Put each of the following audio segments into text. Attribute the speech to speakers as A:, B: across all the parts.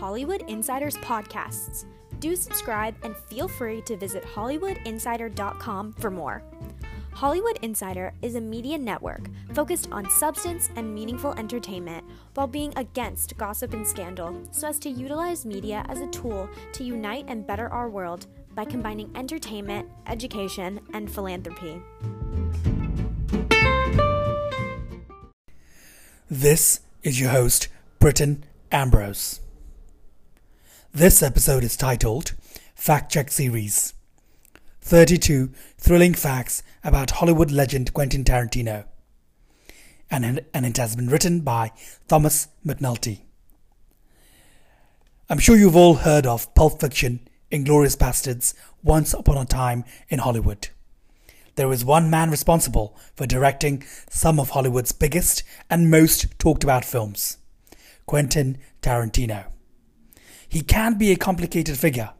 A: Hollywood Insiders podcasts. Do subscribe and feel free to visit HollywoodInsider.com for more. Hollywood Insider is a media network focused on substance and meaningful entertainment while being against gossip and scandal so as to utilize media as a tool to unite and better our world by combining entertainment, education, and philanthropy.
B: This is your host, Britton Ambrose. This episode is titled Fact Check Series 32 Thrilling Facts About Hollywood Legend Quentin Tarantino. And, and it has been written by Thomas McNulty. I'm sure you've all heard of Pulp Fiction, Inglourious Basterds, Once Upon a Time in Hollywood. There is one man responsible for directing some of Hollywood's biggest and most talked about films Quentin Tarantino. He can be a complicated figure,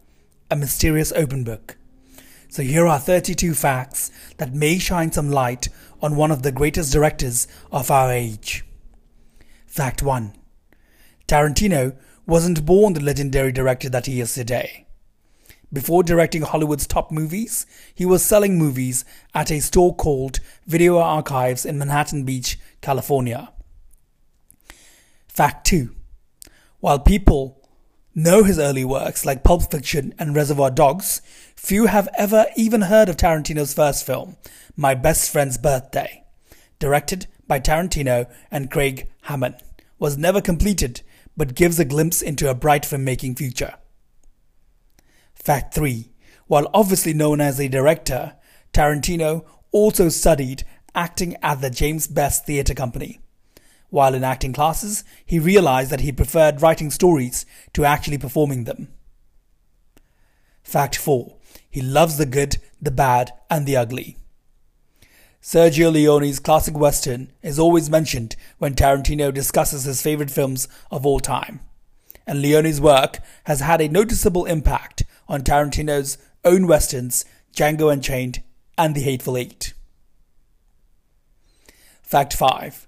B: a mysterious open book. So here are 32 facts that may shine some light on one of the greatest directors of our age. Fact 1. Tarantino wasn't born the legendary director that he is today. Before directing Hollywood's top movies, he was selling movies at a store called Video Archives in Manhattan Beach, California. Fact 2. While people know his early works like Pulp Fiction and Reservoir Dogs, few have ever even heard of Tarantino's first film, My Best Friend's Birthday. Directed by Tarantino and Craig Hammond, was never completed but gives a glimpse into a bright filmmaking future. Fact 3. While obviously known as a director, Tarantino also studied acting at the James Best Theatre Company. While in acting classes, he realized that he preferred writing stories to actually performing them. Fact 4. He loves the good, the bad, and the ugly. Sergio Leone's classic western is always mentioned when Tarantino discusses his favorite films of all time. And Leone's work has had a noticeable impact on Tarantino's own westerns, Django Unchained and The Hateful Eight. Fact 5.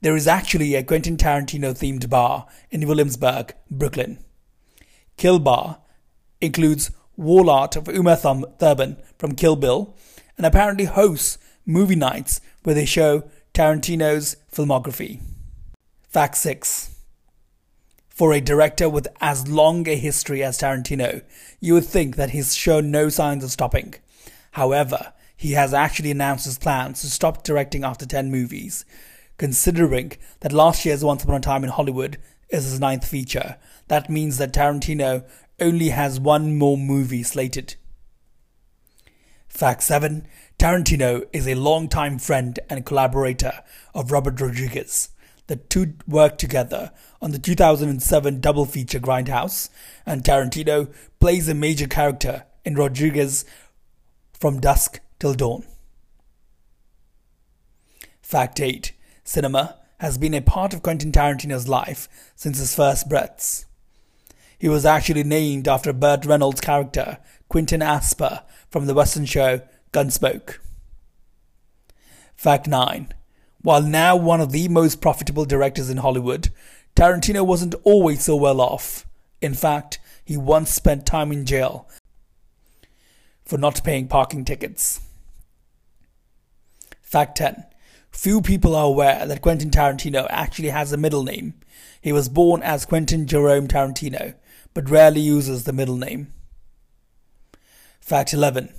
B: There is actually a Quentin Tarantino themed bar in Williamsburg, Brooklyn. Kill Bar includes wall art of Uma Thurman from Kill Bill and apparently hosts movie nights where they show Tarantino's filmography. Fact 6. For a director with as long a history as Tarantino, you would think that he's shown no signs of stopping. However, he has actually announced his plans to stop directing after 10 movies, Considering that last year's Once Upon a Time in Hollywood is his ninth feature, that means that Tarantino only has one more movie slated. Fact 7 Tarantino is a longtime friend and collaborator of Robert Rodriguez. The two worked together on the 2007 double feature Grindhouse, and Tarantino plays a major character in Rodriguez from Dusk Till Dawn. Fact 8 cinema has been a part of Quentin Tarantino's life since his first breaths. He was actually named after Burt Reynolds' character, Quentin Asper, from the Western show Gunsmoke. Fact 9. While now one of the most profitable directors in Hollywood, Tarantino wasn't always so well off. In fact, he once spent time in jail for not paying parking tickets. Fact 10. Few people are aware that Quentin Tarantino actually has a middle name. He was born as Quentin Jerome Tarantino, but rarely uses the middle name. Fact 11.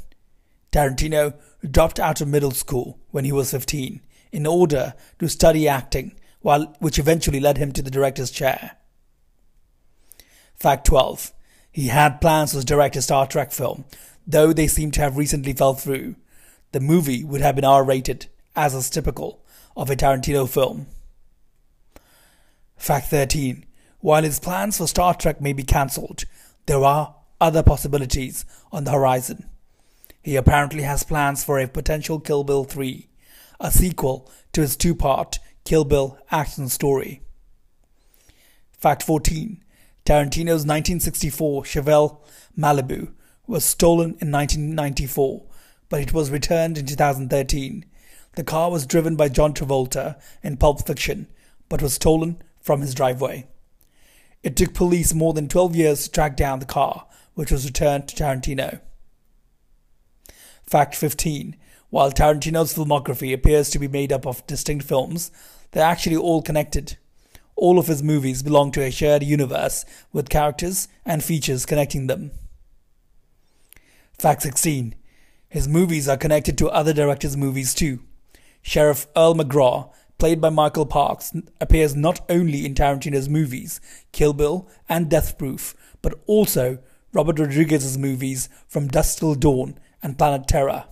B: Tarantino dropped out of middle school when he was 15 in order to study acting, while, which eventually led him to the director's chair. Fact 12. He had plans to direct a Star Trek film, though they seem to have recently fell through. The movie would have been R rated as is typical of a Tarantino film. Fact 13. While his plans for Star Trek may be cancelled, there are other possibilities on the horizon. He apparently has plans for a potential Kill Bill 3, a sequel to his two part Kill Bill action story. Fact 14. Tarantino's 1964 Chevelle Malibu was stolen in 1994, but it was returned in 2013 the car was driven by John Travolta in Pulp Fiction, but was stolen from his driveway. It took police more than 12 years to track down the car, which was returned to Tarantino. Fact 15. While Tarantino's filmography appears to be made up of distinct films, they're actually all connected. All of his movies belong to a shared universe with characters and features connecting them. Fact 16. His movies are connected to other directors' movies too. Sheriff Earl McGraw, played by Michael Parks, appears not only in Tarantino's movies, Kill Bill and Death Proof, but also Robert Rodriguez's movies From Dusk Till Dawn and Planet Terror.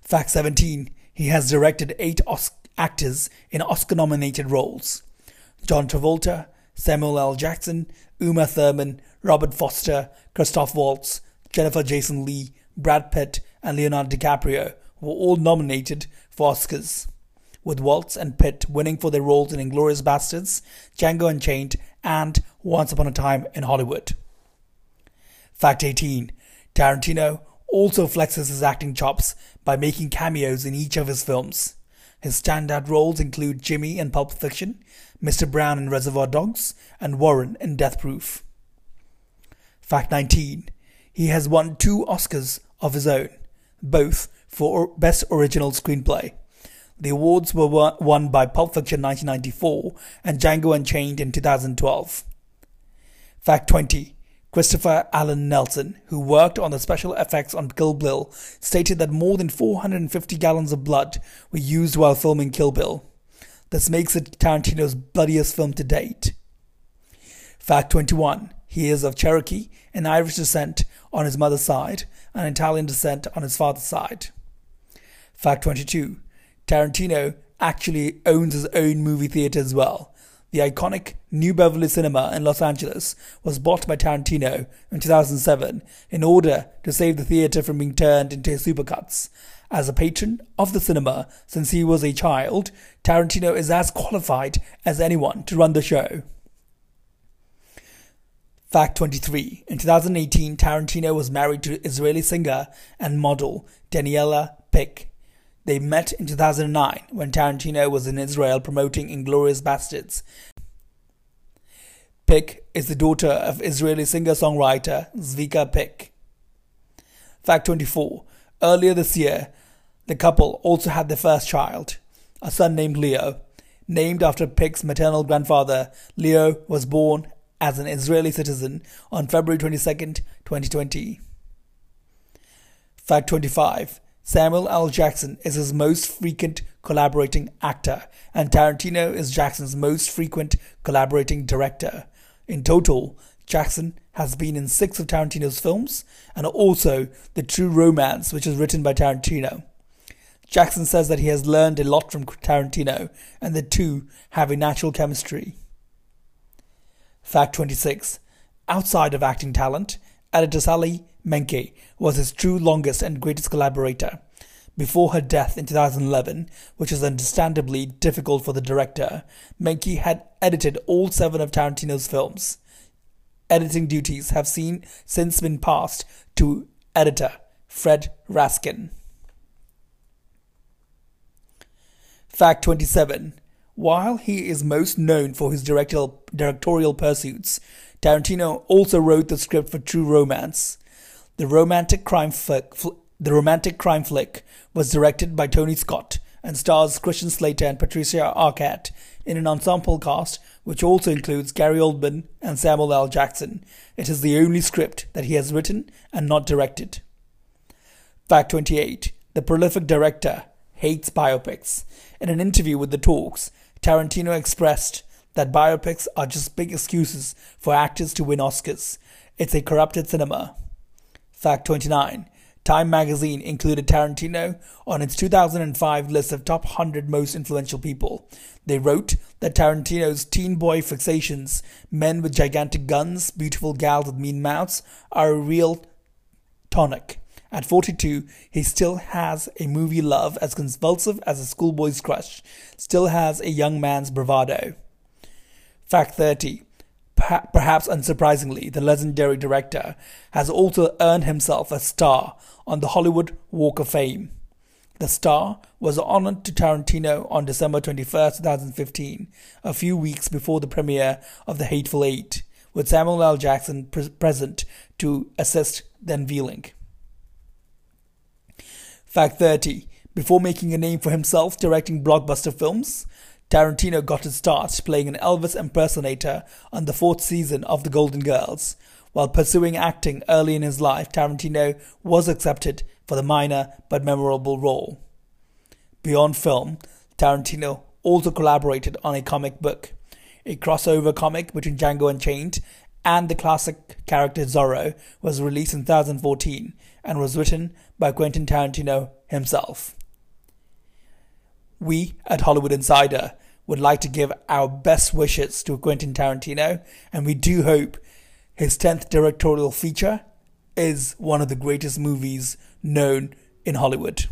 B: Fact 17. He has directed eight actors in Oscar nominated roles John Travolta, Samuel L. Jackson, Uma Thurman, Robert Forster, Christoph Waltz, Jennifer Jason Leigh, Brad Pitt, and Leonardo DiCaprio were all nominated for Oscars, with Waltz and Pitt winning for their roles in Inglourious Basterds, Django Unchained, and Once Upon a Time in Hollywood. Fact 18. Tarantino also flexes his acting chops by making cameos in each of his films. His standout roles include Jimmy in Pulp Fiction, Mr. Brown in Reservoir Dogs, and Warren in Death Proof. Fact 19. He has won two Oscars of his own, both for Best Original Screenplay. The awards were won by Pulp Fiction 1994 and Django Unchained in 2012. Fact 20. Christopher Alan Nelson, who worked on the special effects on Kill Bill, stated that more than 450 gallons of blood were used while filming Kill Bill. This makes it Tarantino's bloodiest film to date. Fact 21. He is of Cherokee and Irish descent on his mother's side and Italian descent on his father's side. Fact 22. Tarantino actually owns his own movie theater as well the iconic New Beverly Cinema in Los Angeles was bought by Tarantino in 2007 in order to save the theater from being turned into supercuts. As a patron of the cinema since he was a child, Tarantino is as qualified as anyone to run the show. Fact 23. In 2018, Tarantino was married to Israeli singer and model Daniela Pick. They met in 2009 when Tarantino was in Israel promoting Inglourious Basterds. Pick is the daughter of Israeli singer-songwriter Zvika Pick. Fact 24. Earlier this year, the couple also had their first child, a son named Leo. Named after Pick's maternal grandfather, Leo was born as an Israeli citizen on February 22, 2020. Fact 25. Samuel L. Jackson is his most frequent collaborating actor, and Tarantino is Jackson's most frequent collaborating director. In total, Jackson has been in six of Tarantino's films, and also The True Romance, which is written by Tarantino. Jackson says that he has learned a lot from Tarantino, and the two have a natural chemistry. Fact 26. Outside of acting talent, editor Sally Menke was his true longest and greatest collaborator. Before her death in 2011, which was understandably difficult for the director, Menke had edited all seven of Tarantino's films. Editing duties have seen, since been passed to editor Fred Raskin. Fact 27. While he is most known for his directorial, directorial pursuits, Tarantino also wrote the script for True Romance. The romantic crime flick, fl- the romantic crime flick was directed by Tony Scott and stars Christian Slater and Patricia Arquette in an ensemble cast which also includes Gary Oldman and Samuel L. Jackson. It is the only script that he has written and not directed. Fact 28. The prolific director hates biopics. In an interview with The Talks, Tarantino expressed that biopics are just big excuses for actors to win Oscars. It's a corrupted cinema. Fact 29. Time magazine included Tarantino on its 2005 list of top 100 most influential people. They wrote that Tarantino's teen boy fixations, men with gigantic guns, beautiful gals with mean mouths, are a real tonic. At 42, he still has a movie love as convulsive as a schoolboy's crush, still has a young man's bravado. Fact 30 perhaps unsurprisingly, the legendary director has also earned himself a star on the Hollywood Walk of Fame. The Star was honored to Tarantino on December 21, 2015, a few weeks before the premiere of The Hateful Eight, with Samuel L. Jackson pre- present to assist the unveiling. Fact 30. Before making a name for himself directing blockbuster films, Tarantino got his start playing an Elvis impersonator on the fourth season of The Golden Girls. While pursuing acting early in his life, Tarantino was accepted for the minor but memorable role. Beyond film, Tarantino also collaborated on a comic book, a crossover comic between Django Unchained and the classic character Zorro was released in 2014 and was written by Quentin Tarantino himself. We at Hollywood Insider would like to give our best wishes to Quentin Tarantino, and we do hope his 10th directorial feature is one of the greatest movies known in Hollywood.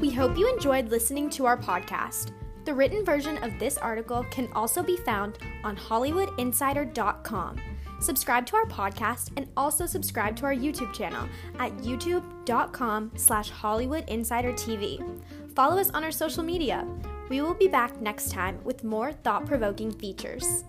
A: We hope you enjoyed listening to our podcast. The written version of this article can also be found on HollywoodInsider.com. Subscribe to our podcast and also subscribe to our YouTube channel at youtube.com slash HollywoodInsiderTV. Follow us on our social media. We will be back next time with more thought-provoking features.